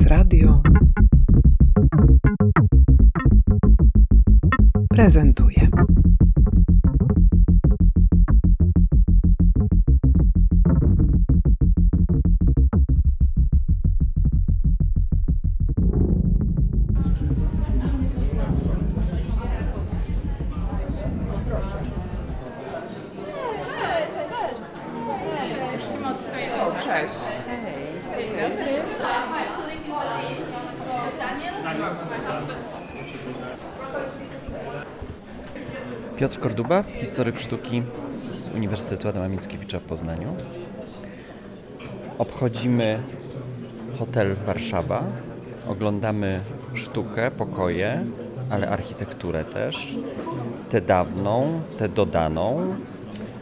Is Radio prezentuje. Historyk sztuki z Uniwersytetu Adama Mickiewicza w Poznaniu. Obchodzimy hotel Warszawa, oglądamy sztukę, pokoje, ale architekturę też, tę dawną, tę dodaną.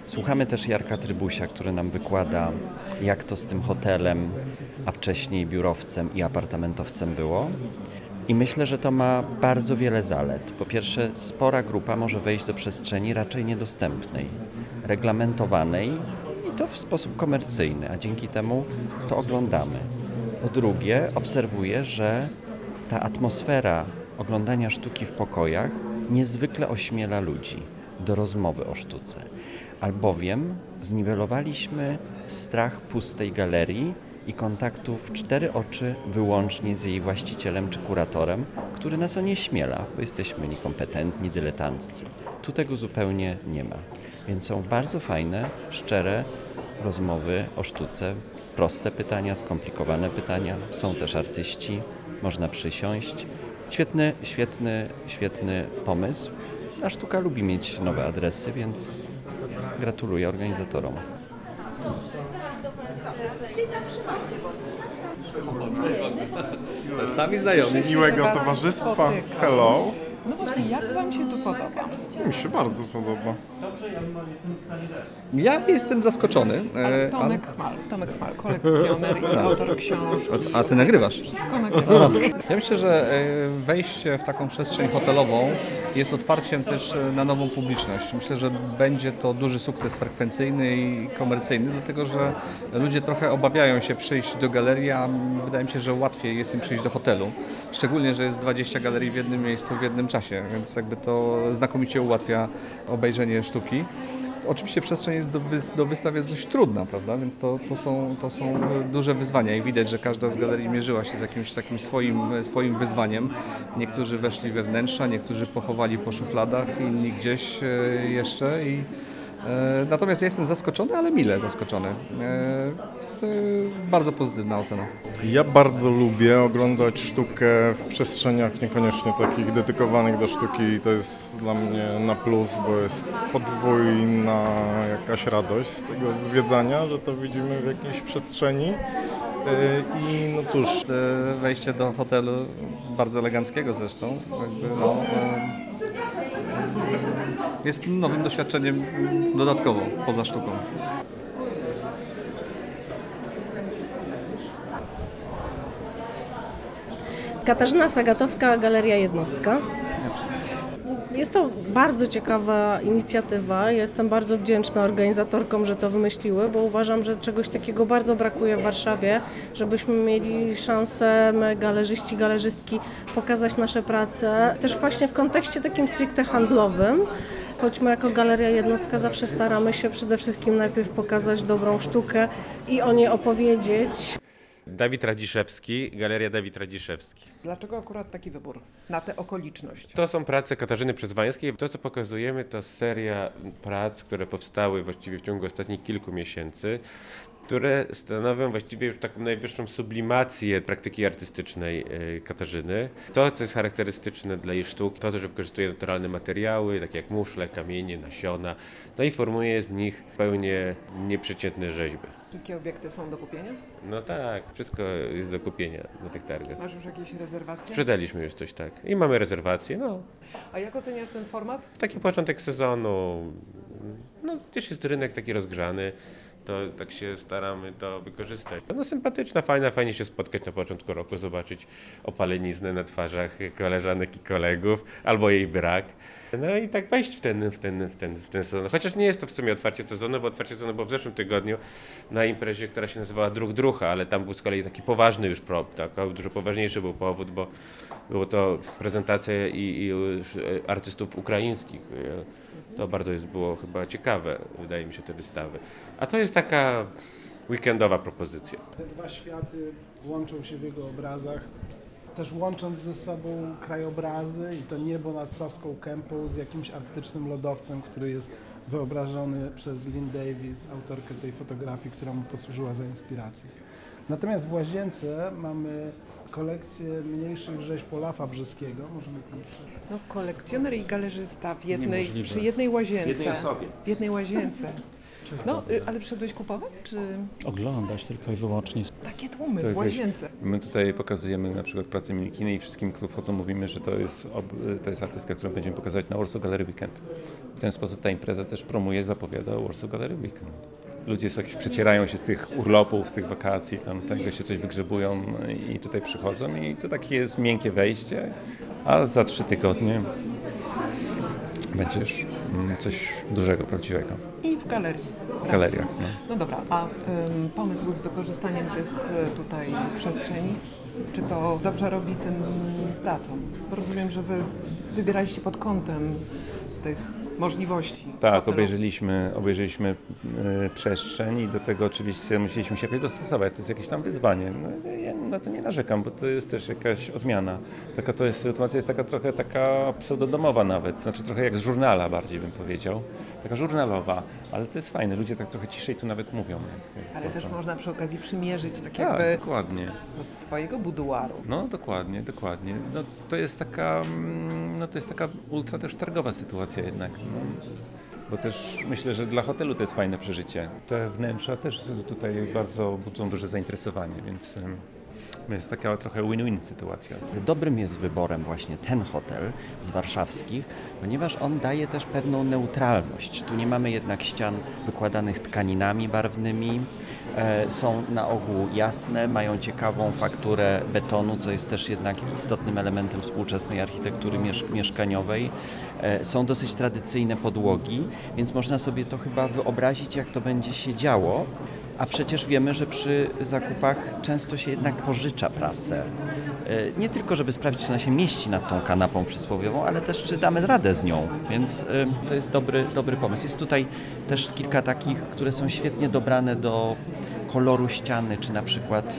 Słuchamy też Jarka Trybusia, który nam wykłada, jak to z tym hotelem, a wcześniej biurowcem i apartamentowcem było. I myślę, że to ma bardzo wiele zalet. Po pierwsze, spora grupa może wejść do przestrzeni raczej niedostępnej, reglamentowanej i to w sposób komercyjny, a dzięki temu to oglądamy. Po drugie, obserwuję, że ta atmosfera oglądania sztuki w pokojach niezwykle ośmiela ludzi do rozmowy o sztuce, albowiem zniwelowaliśmy strach pustej galerii i kontaktu w cztery oczy wyłącznie z jej właścicielem czy kuratorem, który nas onieśmiela, bo jesteśmy niekompetentni, dyletanccy. Tu tego zupełnie nie ma. Więc są bardzo fajne, szczere rozmowy o sztuce, proste pytania, skomplikowane pytania. Są też artyści, można przysiąść. Świetny, świetny, świetny pomysł. A sztuka lubi mieć nowe adresy, więc gratuluję organizatorom. Sami znajomi. miłego towarzystwa. Hello. No właśnie, jak Wam się tu podoba? Mi się bardzo podoba. Ja jestem zaskoczony. e, Tomek Chmal, Tomek Chmal, kolekcjoner i autor książki. A, a ty nagrywasz? Wszystko nagrywam. Ja myślę, że e, wejście w taką przestrzeń hotelową jest otwarciem też e, na nową publiczność. Myślę, że będzie to duży sukces frekwencyjny i komercyjny, dlatego że ludzie trochę obawiają się przyjść do galerii, a wydaje mi się, że łatwiej jest im przyjść do hotelu. Szczególnie, że jest 20 galerii w jednym miejscu w jednym czasie, więc jakby to znakomicie ułatwia obejrzenie sztuki. Oczywiście przestrzeń do, do wystaw jest dość trudna, prawda? Więc to, to, są, to są duże wyzwania i widać, że każda z galerii mierzyła się z jakimś takim swoim, swoim wyzwaniem. Niektórzy weszli we wnętrza, niektórzy pochowali po szufladach, inni gdzieś e, jeszcze. I, natomiast ja jestem zaskoczony, ale mile zaskoczony. E, e, bardzo pozytywna ocena. Ja bardzo lubię oglądać sztukę w przestrzeniach niekoniecznie takich dedykowanych do sztuki. To jest dla mnie na plus, bo jest podwójna jakaś radość z tego zwiedzania, że to widzimy w jakiejś przestrzeni. I no cóż, E, Wejście do hotelu, bardzo eleganckiego zresztą, jakby, no, e, jest nowym doświadczeniem dodatkowo, poza sztuką. Katarzyna Sagatowska, Galeria Jednostka. Jest to bardzo ciekawa inicjatywa. Jestem bardzo wdzięczna organizatorkom, że to wymyśliły, bo uważam, że czegoś takiego bardzo brakuje w Warszawie, żebyśmy mieli szansę, my galerzyści, galerzystki, pokazać nasze prace. Też właśnie w kontekście takim stricte handlowym. Choć my jako Galeria Jednostka zawsze staramy się przede wszystkim najpierw pokazać dobrą sztukę i o niej opowiedzieć. Dawid Radziszewski, Galeria Dawid Radziszewski. Dlaczego akurat taki wybór na tę okoliczność? To są prace Katarzyny Przyzwańskiej. To, co pokazujemy, to seria prac, które powstały właściwie w ciągu ostatnich kilku miesięcy, które stanowią właściwie już taką najwyższą sublimację praktyki artystycznej e, Katarzyny. To, co jest charakterystyczne dla jej sztuk, to, że wykorzystuje naturalne materiały, takie jak muszle, kamienie, nasiona, no i formuje z nich zupełnie nieprzeciętne rzeźby. Wszystkie obiekty są do kupienia? No tak, wszystko jest do kupienia na tych targach. Masz już jakieś rezerwacje? Sprzedaliśmy już coś tak. I mamy rezerwacje. No, A jak oceniasz ten format? taki początek sezonu. No, też jest rynek taki rozgrzany. To tak się staramy to wykorzystać. No sympatyczna, fajna, fajnie się spotkać na początku roku, zobaczyć opaleniznę na twarzach koleżanek i kolegów, albo jej brak. No i tak wejść w ten, w ten, w ten, w ten sezon. Chociaż nie jest to w sumie otwarcie sezonu, bo otwarcie sezonu było w zeszłym tygodniu na imprezie, która się nazywała Druh Drucha, ale tam był z kolei taki poważny już prop, tak, dużo poważniejszy był powód, bo było to prezentacja i, i e, artystów ukraińskich. To bardzo jest, było chyba ciekawe, wydaje mi się, te wystawy. A to jest taka weekendowa propozycja. Te dwa światy łączą się w jego obrazach, też łącząc ze sobą krajobrazy i to niebo nad Saską Kępą z jakimś arktycznym lodowcem, który jest wyobrażony przez Lynn Davis, autorkę tej fotografii, która mu posłużyła za inspirację. Natomiast w Łazience mamy kolekcję mniejszych rzeźb Olafa Brzeskiego. Możemy. No, kolekcjoner i galerzysta w jednej, przy jednej łazience. W jednej osobie. W jednej łazience. No, y, ale przyszedłeś kupować, czy oglądać tylko i wyłącznie. takie tłumy w łazience? My tutaj pokazujemy na przykład pracę Milikiny i wszystkim, kto wchodzą, mówimy, że to jest, ob- to jest artystka, którą będziemy pokazać na Warsaw Gallery Weekend. W ten sposób ta impreza też promuje, zapowiada Warsaw Gallery Weekend. Ludzie tak przecierają się z tych urlopów, z tych wakacji, tam tego się coś wygrzebują i tutaj przychodzą i to takie jest miękkie wejście, a za trzy tygodnie będziesz mm, coś dużego, prawdziwego I w galerii. w galeriach. No. No dobra, a ym, pomysł z wykorzystaniem tych y, tutaj przestrzeni, czy to dobrze robi tym placom? Bo rozumiem, że wy wybieraliście pod kątem tych możliwości. Tak, obejrzeliśmy, obejrzeliśmy y, przestrzeń i do tego oczywiście musieliśmy się jakoś dostosować. To jest jakieś tam wyzwanie. No, ja na to nie narzekam, bo to jest też jakaś odmiana. Taka to jest, sytuacja jest taka trochę taka pseudodomowa nawet, znaczy trochę jak z żurnala bardziej bym powiedział. Taka żurnalowa, ale to jest fajne. Ludzie tak trochę ciszej tu nawet mówią. Jak, jak Ale też można przy okazji przymierzyć tak Tak, jakby dokładnie. do swojego buduaru. No dokładnie, dokładnie. No, to jest taka, mm, no, to jest taka ultra też targowa sytuacja jednak. Bo też myślę, że dla hotelu to jest fajne przeżycie. Te wnętrza też tutaj bardzo budzą duże zainteresowanie, więc jest taka trochę win-win sytuacja. Dobrym jest wyborem właśnie ten hotel z warszawskich, ponieważ on daje też pewną neutralność. Tu nie mamy jednak ścian wykładanych tkaninami barwnymi. E, są na ogół jasne, mają ciekawą fakturę betonu, co jest też jednak istotnym elementem współczesnej architektury miesz- mieszkaniowej. E, są dosyć tradycyjne podłogi, więc można sobie to chyba wyobrazić, jak to będzie się działo. A przecież wiemy, że przy zakupach często się jednak pożycza pracę. E, Nie tylko, żeby sprawdzić, czy ona się mieści nad tą kanapą przysłowiową, ale też, czy damy radę z nią. Więc e, to jest dobry, dobry pomysł. Jest tutaj też kilka takich, które są świetnie dobrane do koloru ściany, czy na przykład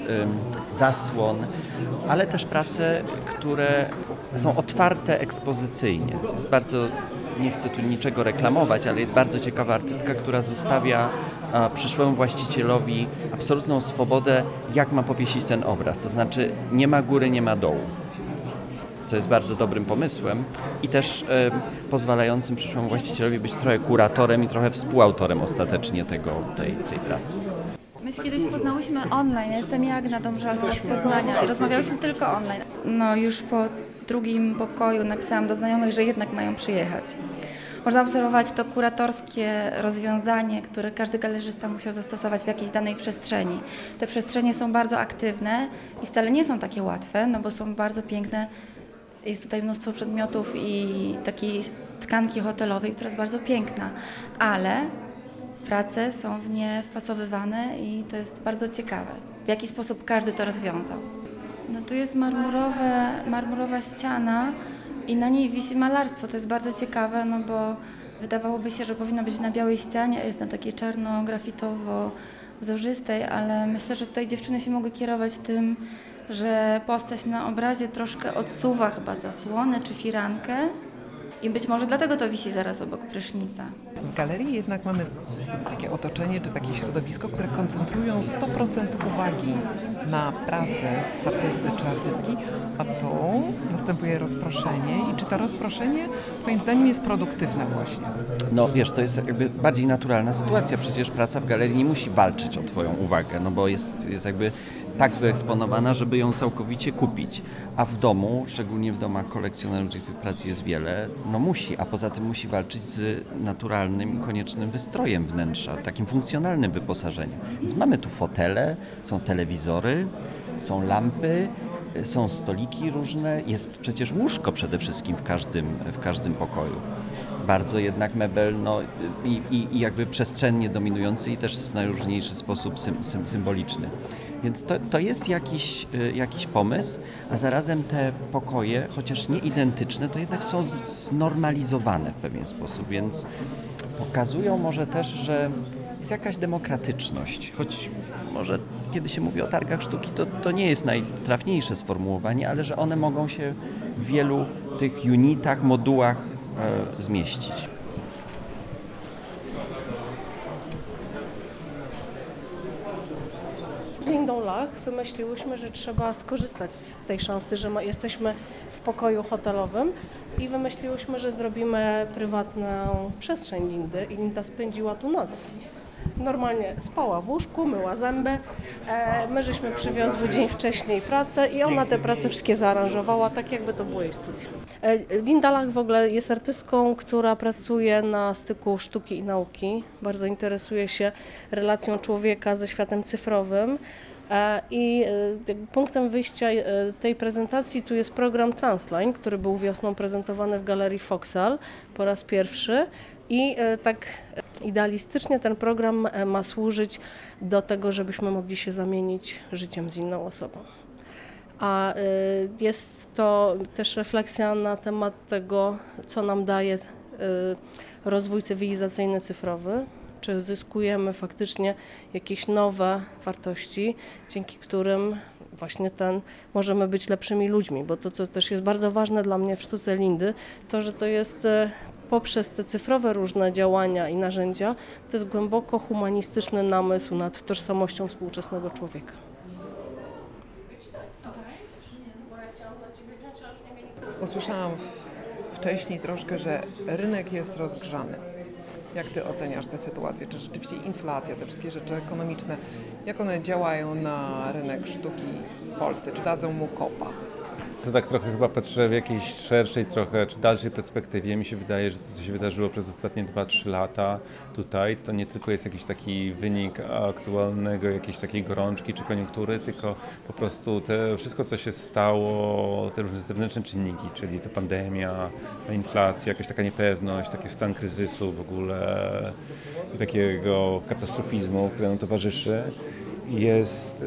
zasłon, ale też prace, które są otwarte ekspozycyjnie. Jest bardzo nie chcę tu niczego reklamować, ale jest bardzo ciekawa artystka, która zostawia przyszłemu właścicielowi absolutną swobodę, jak ma powiesić ten obraz. To znaczy nie ma góry, nie ma dołu. Co jest bardzo dobrym pomysłem i też e, pozwalającym przyszłemu właścicielowi być trochę kuratorem i trochę współautorem ostatecznie tego, tej, tej pracy. My się kiedyś poznałyśmy online. Ja jestem Jagna Dąbrzawska z Poznania i rozmawiałyśmy tylko online. No już po drugim pokoju napisałam do znajomych, że jednak mają przyjechać. Można obserwować to kuratorskie rozwiązanie, które każdy galerzysta musiał zastosować w jakiejś danej przestrzeni. Te przestrzenie są bardzo aktywne i wcale nie są takie łatwe, no bo są bardzo piękne. Jest tutaj mnóstwo przedmiotów i takiej tkanki hotelowej, która jest bardzo piękna, ale prace są w nie wpasowywane i to jest bardzo ciekawe, w jaki sposób każdy to rozwiązał. No tu jest marmurowe, marmurowa ściana i na niej wisi malarstwo. To jest bardzo ciekawe, no bo wydawałoby się, że powinno być na białej ścianie, a jest na takiej czarno-grafitowo-wzorzystej, ale myślę, że tutaj dziewczyny się mogły kierować tym, że postać na obrazie troszkę odsuwa chyba zasłonę czy firankę i być może dlatego to wisi zaraz obok prysznica. W galerii jednak mamy takie otoczenie czy takie środowisko, które koncentrują 100% uwagi na pracę artysty czy artystki, a tu następuje rozproszenie i czy to rozproszenie Twoim zdaniem jest produktywne właśnie? No wiesz, to jest jakby bardziej naturalna sytuacja. Przecież praca w galerii nie musi walczyć o Twoją uwagę, no bo jest, jest jakby tak wyeksponowana, żeby ją całkowicie kupić. A w domu, szczególnie w domach kolekcjonerów, gdzie tych prac jest wiele, no musi, a poza tym musi walczyć z naturalnym i koniecznym wystrojem wnętrza, takim funkcjonalnym wyposażeniem. Więc mamy tu fotele, są telewizory, są lampy, są stoliki różne, jest przecież łóżko przede wszystkim w każdym, w każdym pokoju. Bardzo jednak mebel no, i, i, i jakby przestrzennie dominujący i też w najróżniejszy sposób sym, sym, symboliczny. Więc to, to jest jakiś, y, jakiś pomysł, a zarazem te pokoje, chociaż nie identyczne, to jednak są znormalizowane w pewien sposób, więc pokazują może też, że jest jakaś demokratyczność, choć może kiedy się mówi o targach sztuki, to, to nie jest najtrafniejsze sformułowanie, ale że one mogą się w wielu tych unitach, modułach e, zmieścić. Wymyśliłyśmy, że trzeba skorzystać z tej szansy, że ma, jesteśmy w pokoju hotelowym i wymyśliłyśmy, że zrobimy prywatną przestrzeń Lindy i Linda spędziła tu noc. Normalnie spała w łóżku, myła zęby. E, my żeśmy przywiozły dzień wcześniej pracę i ona te prace wszystkie zaaranżowała, tak jakby to było jej studio. E, Linda Lach w ogóle jest artystką, która pracuje na styku sztuki i nauki. Bardzo interesuje się relacją człowieka ze światem cyfrowym. E, I e, jakby punktem wyjścia e, tej prezentacji tu jest program Transline, który był wiosną prezentowany w Galerii Foxal po raz pierwszy. I tak idealistycznie ten program ma służyć do tego, żebyśmy mogli się zamienić życiem z inną osobą. A jest to też refleksja na temat tego, co nam daje rozwój cywilizacyjny cyfrowy, czy zyskujemy faktycznie jakieś nowe wartości, dzięki którym właśnie ten możemy być lepszymi ludźmi, bo to, co też jest bardzo ważne dla mnie w sztuce Lindy, to, że to jest e, poprzez te cyfrowe różne działania i narzędzia, to jest głęboko humanistyczny namysł nad tożsamością współczesnego człowieka. Usłyszałam wcześniej troszkę, że rynek jest rozgrzany. Jak ty oceniasz tę sytuację? Czy rzeczywiście inflacja, te wszystkie rzeczy ekonomiczne, jak one działają na rynek sztuki w Polsce? Czy dadzą mu kopa? To tak trochę chyba patrzę w jakiejś szerszej trochę, czy dalszej perspektywie. Mi się wydaje, że to, co się wydarzyło przez ostatnie 2-3 lata tutaj, to nie tylko jest jakiś taki wynik aktualnego, jakiejś takiej gorączki czy koniunktury, tylko po prostu te, wszystko, co się stało, te różne zewnętrzne czynniki, czyli ta pandemia, ta inflacja, jakaś taka niepewność, taki stan kryzysu w ogóle, takiego katastrofizmu, który nam towarzyszy, jest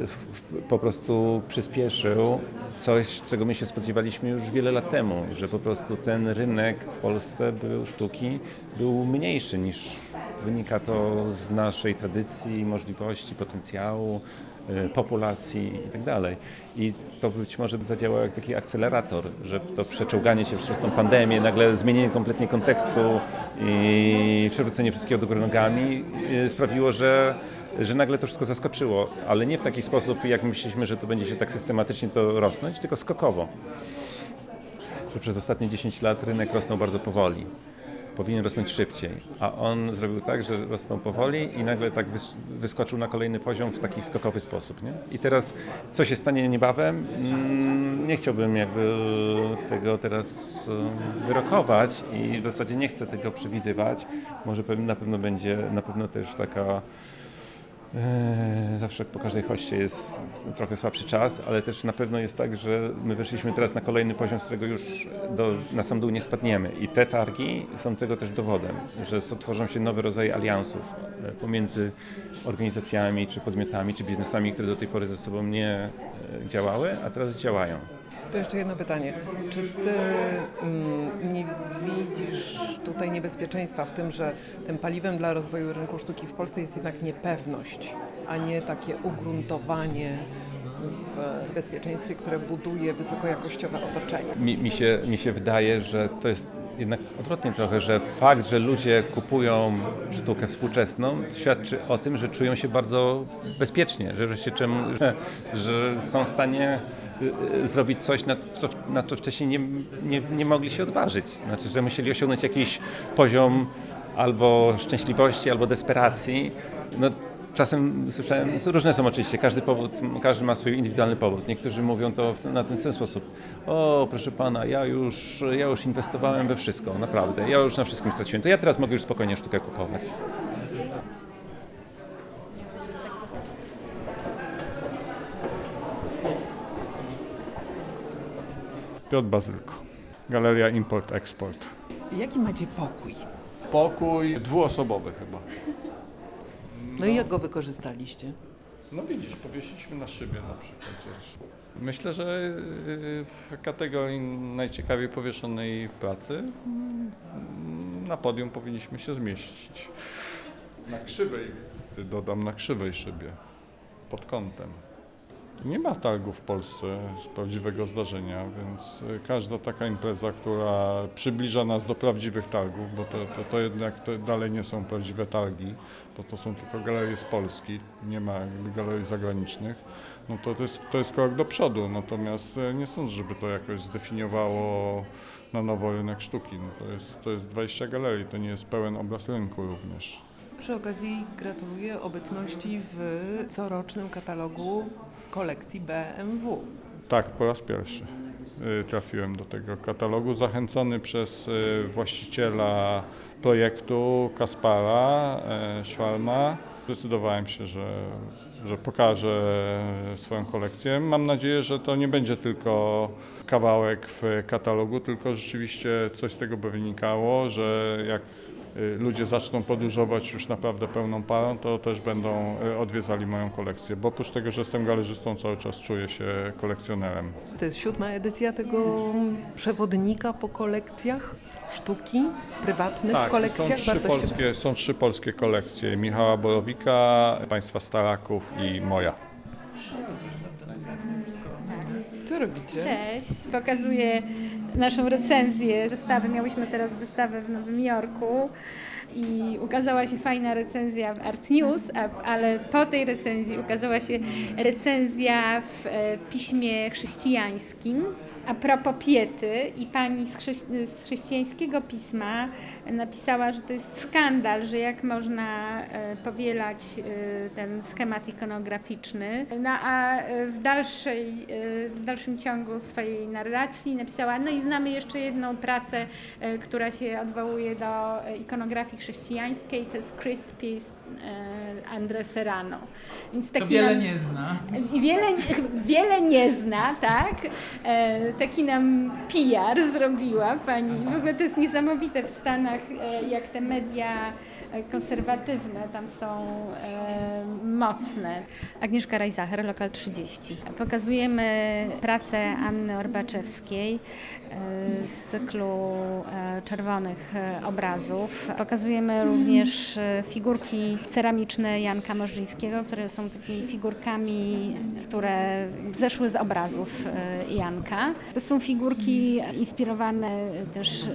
po prostu przyspieszył coś, czego my się spodziewaliśmy już wiele lat temu, że po prostu ten rynek w Polsce był sztuki był mniejszy niż wynika to z naszej tradycji, możliwości, potencjału, y, populacji i tak. I to być może zadziałało jak taki akcelerator, że to przeczołganie się przez tą pandemię, nagle zmienienie kompletnie kontekstu i przewrócenie wszystkiego do góry nogami y, sprawiło, że, że nagle to wszystko zaskoczyło, ale nie w taki sposób, jak myśleliśmy, że to będzie się tak systematycznie to rosnąć, tylko skokowo. Że przez ostatnie 10 lat rynek rosnął bardzo powoli powinien rosnąć szybciej, a on zrobił tak, że rosnął powoli i nagle tak wys- wyskoczył na kolejny poziom w taki skokowy sposób. Nie? I teraz co się stanie niebawem? Mm, Nie chciałbym jakby tego teraz e, wyrokować i w zasadzie nie chcę tego przewidywać. Może na pewno będzie, na pewno też taka Zawsze po każdej hoście jest trochę słabszy czas, ale też na pewno jest tak, że my weszliśmy teraz na kolejny poziom, z którego już do, na sam dół nie spadniemy. I te targi są tego też dowodem, że tworzą się nowe rodzaje aliansów e, pomiędzy organizacjami, czy podmiotami, czy biznesami, które do tej pory ze sobą nie e, działały, a teraz działają. To jeszcze jedno pytanie. Czy ty mm, nie widzisz tutaj niebezpieczeństwa w tym, że tym paliwem dla rozwoju rynku sztuki w Polsce jest jednak niepewność, a nie takie ugruntowanie w, bezpieczeństwie, które buduje wysokojakościowe otoczenie? Mi, mi, się, mi się wydaje, że to jest jednak odwrotnie trochę, że fakt, że ludzie kupują sztukę współczesną, świadczy o tym, że czują się bardzo bezpiecznie, że, się czym, że, że są w stanie y, y, zrobić coś, na co, na co wcześniej nie, nie, nie mogli się odważyć. Znaczy, że musieli osiągnąć jakiś poziom albo szczęśliwości, albo desperacji. No, Czasem słyszałem, różne są oczywiście, każdy powód, każdy ma swój indywidualny powód. Niektórzy mówią to w, na ten ten sposób. O, proszę pana, ja już, ja już inwestowałem we wszystko, naprawdę. Ja już na wszystkim straciłem. To ja teraz mogę już spokojnie sztukę kupować. Piotr Bazylko. Galeria Import-Export. Jaki macie pokój? Pokój dwuosobowy chyba. No i jak go wykorzystaliście? No widzisz, powiesiliśmy na szybie na przykład rzecz. Myślę, że y, w kategorii najciekawiej powieszonej pracy mm, na podium powinniśmy się zmieścić. Na krzywej, dodam, na krzywej szybie, pod kątem. Nie ma targów w Polsce prawdziwego zdarzenia, więc y, każda taka impreza, która przybliża nas do prawdziwych targów, bo to, to, to jednak to dalej nie są prawdziwe targi, bo to są tylko galerie z Polski, nie ma galerii zagranicznych, no to, to, jest, to jest krok do przodu, natomiast e, nie sądzę, żeby to jakoś zdefiniowało na nowo rynek sztuki. No to, jest, to jest 20 galerii, to nie jest pełen obraz rynku również. Przy okazji gratuluję obecności w corocznym katalogu kolekcji BMW. Tak, po raz pierwszy y, trafiłem do tego katalogu, zachęcony przez y, właściciela projektu Kaspara y, Szwalma. Zdecydowałem się, że, że pokażę swoją kolekcję. Mam nadzieję, że to nie będzie tylko kawałek w katalogu, tylko rzeczywiście coś z tego by wynikało, że jak ludzie zaczną podróżować już naprawdę pełną parą, to też będą y, odwiedzali moją kolekcję, bo oprócz tego, że jestem galerzystą, cały czas czuję się kolekcjonerem. To jest siódma edycja tego przewodnika po kolekcjach sztuki, prywatnych Tak, są kolekcjach trzy, wartościowych. polskie, są trzy polskie kolekcje, Michała Borowika, państwa Staraków i moja. Co robicie? Cześć, pokazuję naszą recenzję wystawy. Miałyśmy teraz wystawę w Nowym Jorku i ukazała się fajna recenzja w Art News, a, ale po tej recenzji ukazała się recenzja w e, piśmie chrześcijańskim. A propos Piety i pani z, chrześci- z chrześcijańskiego pisma napisała, że to jest skandal, że jak można e, powielać e, ten schemat ikonograficzny. No a e, w, dalszej, w dalszym ciągu swojej narracji napisała, no i znamy jeszcze jedną pracę, która się odwołuje do ikonografii chrześcijańskiej, to jest e, Andre Serrano. Więc To taki wiele nam- nie zna. Wiele, wiele nie zna, tak? Taki nam PR zrobiła pani. W ogóle to jest niesamowite w Stanach, e, jak te media konserwatywne tam są e, mocne. Agnieszka Rajzacher, Lokal 30. Pokazujemy pracę Anny Orbaczewskiej e, z cyklu e, czerwonych e, obrazów. Pokazujemy również e, figurki ceramiczne Janka Morzyńskiego, które są takimi figurkami, które zeszły z obrazów e, Janka. To są figurki inspirowane też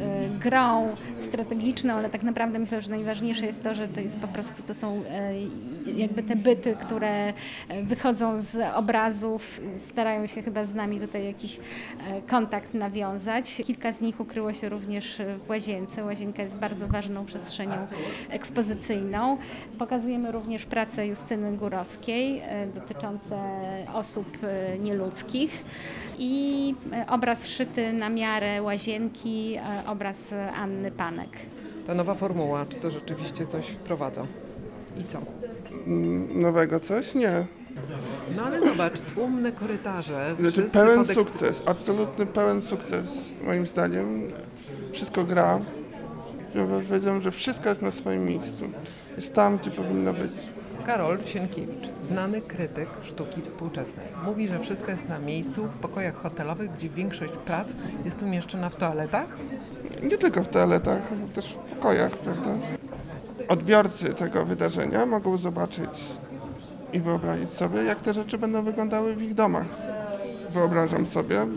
grą strategiczną, ale tak naprawdę myślę, że najważniejsze jest to, że to jest po prostu, to są e, jakby te byty, które e, wychodzą z obrazów, starają się chyba z nami tutaj jakiś e, kontakt nawiązać. Kilka z nich ukryło się również w łazience. Łazienka jest bardzo ważną przestrzenią ekspozycyjną. Pokazujemy również pracę Justyny Górowskiej dotyczące osób nieludzkich i obraz wszyty na miarę łazienki, obraz Anny Panek. Ta nowa formuła, czy to rzeczywiście coś wprowadza? I co? Nowego coś? Nie. No ale zobacz, tłumne korytarze, Znaczy pełen sukces, absolutny pełen sukces moim zdaniem. Wszystko gra. Ja Powiedziałem, że wszystko jest na swoim miejscu. Jest tam, gdzie powinno być. Karol Sienkiewicz, znany krytyk sztuki współczesnej. Mówi, że wszystko jest na miejscu w pokojach hotelowych, gdzie większość prac jest umieszczona w toaletach. Nie tylko w toaletach, też w pokojach, prawda? Odbiorcy tego wydarzenia mogą zobaczyć i wyobrazić sobie, jak te rzeczy będą wyglądały w ich domach. Wyobrażam sobie,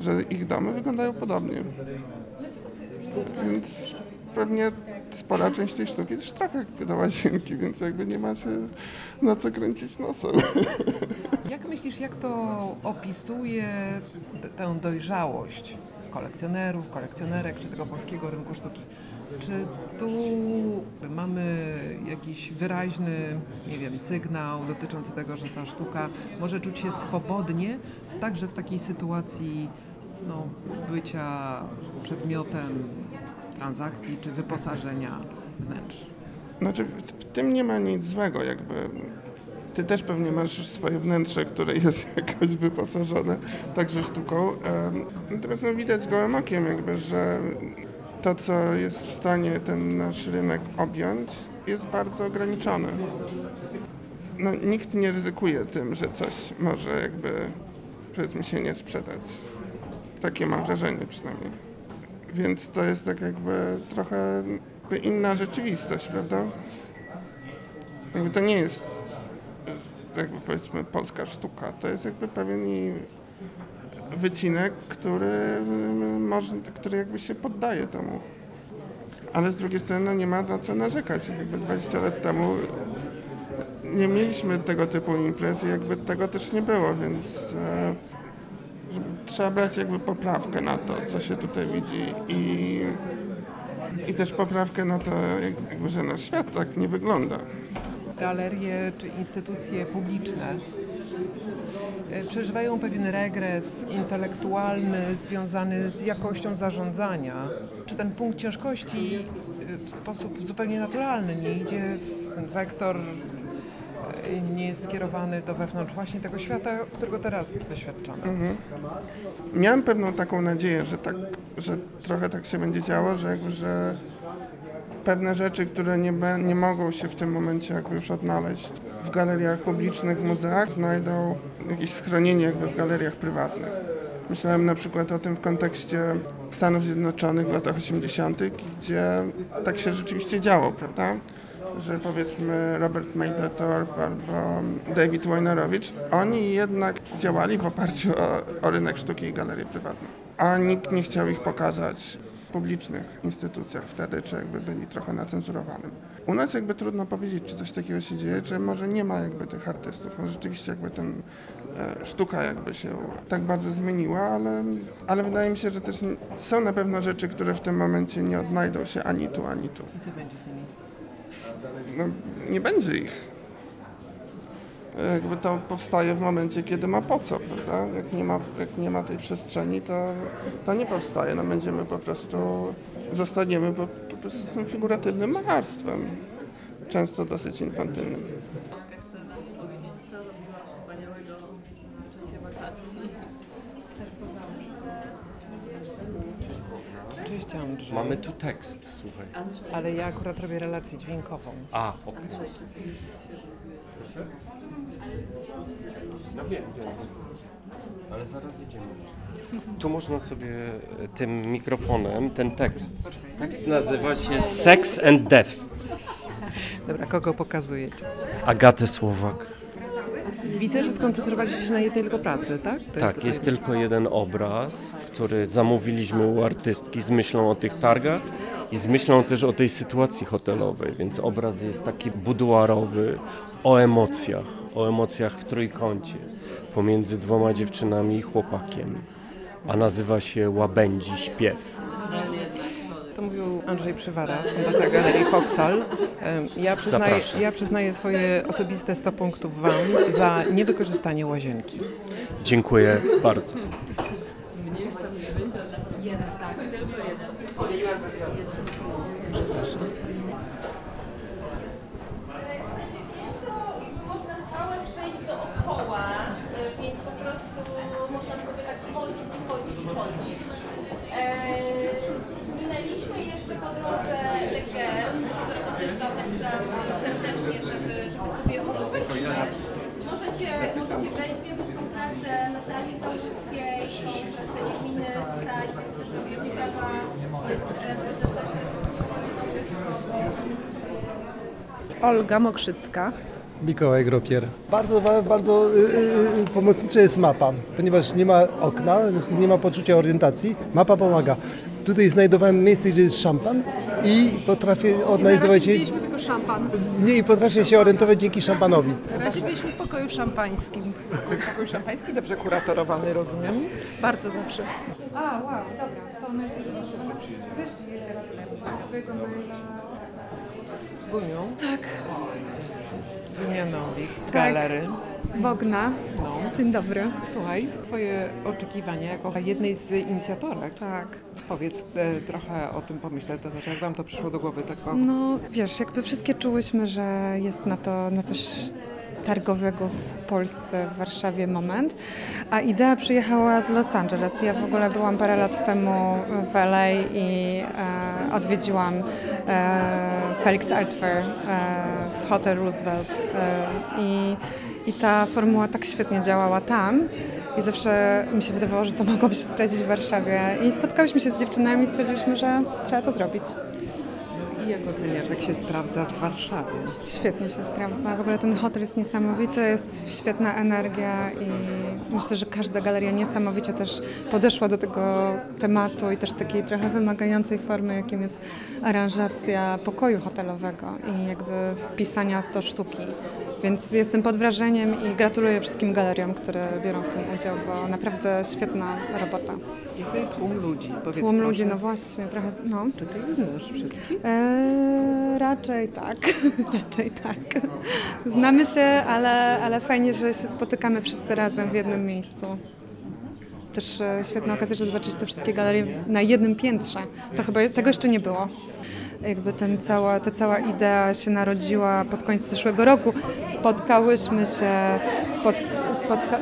że ich domy wyglądają podobnie. Więc pewnie spora część tej sztuki też trafia do łazienki, więc jakby nie ma się na co kręcić nosem. Jak myślisz, jak to opisuje tę dojrzałość kolekcjonerów, kolekcjonerek czy tego polskiego rynku sztuki? Czy tu mamy jakiś wyraźny, nie wiem, sygnał dotyczący tego, że ta sztuka może czuć się swobodnie, także w takiej sytuacji no, bycia przedmiotem transakcji czy wyposażenia wnętrz? Znaczy, w, tym nie ma nic złego, jakby Ty też pewnie masz swoje wnętrze, które jest jakoś wyposażone także sztuką. Natomiast no, widać gołym okiem jakby, że to, co jest w stanie ten nasz rynek objąć, jest bardzo ograniczone. No, nikt nie ryzykuje tym, że coś może jakby, powiedzmy się, nie sprzedać. Takie mam wrażenie przynajmniej. Więc to jest tak jakby trochę inna rzeczywistość, prawda? Jakby to nie jest jakby powiedzmy polska sztuka. To jest jakby pewien wycinek, który, mm, może, który jakby się poddaje temu. Ale z drugiej strony no, nie ma na co narzekać. Jakby 20 lat temu nie mieliśmy tego typu imprez i jakby tego też nie było, więc e, trzeba brać jakby poprawkę na to, co się tutaj widzi i, i też poprawkę na to, jak- jakby, że nasz świat tak nie wygląda. Galerie czy instytucje publiczne e, przeżywają pewien regres intelektualny związany z jakością zarządzania. Czy ten punkt ciężkości e, w sposób zupełnie naturalny nie idzie w ten wektor nie jest skierowany do wewnątrz właśnie tego świata, którego teraz doświadczamy. Mhm. Miałem pewną taką nadzieję, że, tak, że trochę tak się będzie działo, że, że pewne rzeczy, które nie, be- nie mogą się w tym momencie jakby już odnaleźć w galeriach publicznych, muzeach, znajdą jakieś schronienie jakby w galeriach prywatnych. Myślałem na przykład o tym w kontekście Stanów Zjednoczonych w latach 80., gdzie tak się rzeczywiście działo, prawda? Że powiedzmy Robert Mapplethorpe albo David Wojnarowicz, oni jednak działali w oparciu o, o rynek sztuki i galerie prywatne. A nikt nie chciał ich pokazać w publicznych instytucjach wtedy, czy jakby byli trochę na cenzurowanym. U nas jakby trudno powiedzieć, czy coś takiego się dzieje, czy może nie ma jakby tych artystów. Może rzeczywiście jakby ten e, sztuka jakby się tak bardzo zmieniła, ale, ale wydaje mi się, że też są na pewno rzeczy, które w tym momencie nie odnajdą się ani tu, ani tu. I nimi? No, nie będzie ich. Jakby to powstaje w momencie, kiedy ma po co, prawda? Jak nie ma, jak nie ma tej przestrzeni, to, to nie powstaje. No będziemy po prostu, zostaniemy po, po prostu tym figuratywnym malarstwem. Często dosyć infantylnym. Cześć Andrzej. Mamy tu tekst, słuchaj. Ale ja akurat robię relację dźwiękową. A, okej. No wiem, wiem. Ale zaraz idziemy. Tu można sobie tym mikrofonem, ten tekst. Tekst nazywa się Sex and Death. Dobra, kogo pokazujecie? Agatę Słowak. Widzę, że skoncentrowaliście się na jednej tylko pracy, tak? To tak, jest tylko jeden obraz, który zamówiliśmy u artystki z myślą o tych targach i z myślą też o tej sytuacji hotelowej, więc obraz jest taki buduarowy o emocjach, o emocjach w trójkącie pomiędzy dwoma dziewczynami i chłopakiem, a nazywa się Łabędzi Śpiew. Mówił Andrzej Przywara, Fundacja Galerii Foxal. Ja przyznaję, ja przyznaję swoje osobiste 100 punktów Wam za niewykorzystanie łazienki. Dziękuję bardzo. Można całe przejść dookoła, y, więc po prostu można sobie tak chodzić i chodzić i chodzić. Eee, minęliśmy jeszcze po drodze Leger, do którego też zachęcam serdecznie, żeby, żeby sobie może wyczytać. Możecie, możecie wejść w jedną są pracę Natalii Załuskiej, są prace Jasminy Staś, więc e. Olga Mokrzycka. Mikołaj Gropier. Bardzo, bardzo y, y, y, pomocnicza jest mapa, ponieważ nie ma okna, w związku z tym nie ma poczucia orientacji. Mapa pomaga. Tutaj znajdowałem miejsce, gdzie jest szampan i potrafię odnajdować się... Widzieliśmy tylko szampan. Nie, i potrafię się orientować dzięki szampanowi. Na razie byliśmy w pokoju szampańskim. Pokój szampański dobrze kuratorowany, rozumiem? Bardzo dobrze. A, wow, dobra, to my wyszli teraz swojego maila. Guniu? Tak. Gunia Nowik, Tak. Galery. Bogna. No. Dzień dobry. Słuchaj, Twoje oczekiwania jako jednej z inicjatorek. Tak. Powiedz e, trochę o tym pomyśle, to znaczy jak Wam to przyszło do głowy, tak o... No wiesz, jakby wszystkie czułyśmy, że jest na to, na coś targowego w Polsce, w Warszawie moment. A idea przyjechała z Los Angeles. Ja w ogóle byłam parę lat temu w LA i e, odwiedziłam e, Felix Art Fair e, w Hotel Roosevelt e, i, i ta formuła tak świetnie działała tam. I zawsze mi się wydawało, że to mogłoby się sprawdzić w Warszawie. I spotkałyśmy się z dziewczynami i stwierdziliśmy, że trzeba to zrobić. I jak oceniasz, jak się sprawdza w Warszawie? Świetnie się sprawdza. W ogóle ten hotel jest niesamowity, jest świetna energia i myślę, że każda galeria niesamowicie też podeszła do tego tematu i też takiej trochę wymagającej formy, jakim jest aranżacja pokoju hotelowego i jakby wpisania w to sztuki. Więc jestem pod wrażeniem i gratuluję wszystkim galeriom, które biorą w tym udział, bo naprawdę świetna robota. Jest tutaj tłum ludzi. Powiedz Tłum proszę. ludzi, no właśnie, trochę, no. Czy ty ich znasz wszystkich? Eee, raczej tak, raczej tak. Znamy się, ale, ale fajnie, że się spotykamy wszyscy razem w jednym miejscu. Też e, świetna okazja, żeby zobaczyć te wszystkie galerie na jednym piętrze. To chyba tego jeszcze nie było. Jakby ten cała, ta cała idea się narodziła pod koniec zeszłego roku. Spotkałyśmy się, spot, spotka,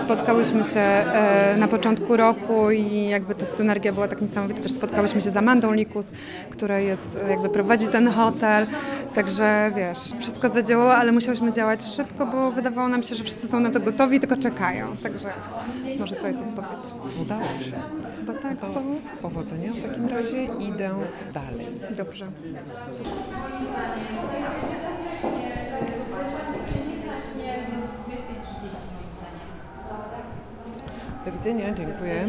spotkałyśmy się e, na początku roku i jakby ta synergia była tak niesamowita. Też spotkałyśmy się z Amandą Likus, która jest, e, jakby prowadzi ten hotel. Także wiesz, wszystko zadziałało, ale musiałyśmy działać szybko, bo wydawało nam się, że wszyscy są na to gotowi, tylko czekają. Także może to jest odpowiedź. Udało się. Chyba tak, To co? powodzenia w takim razie. Idę dalej. Dobrze. Do widzenia, dziękuję.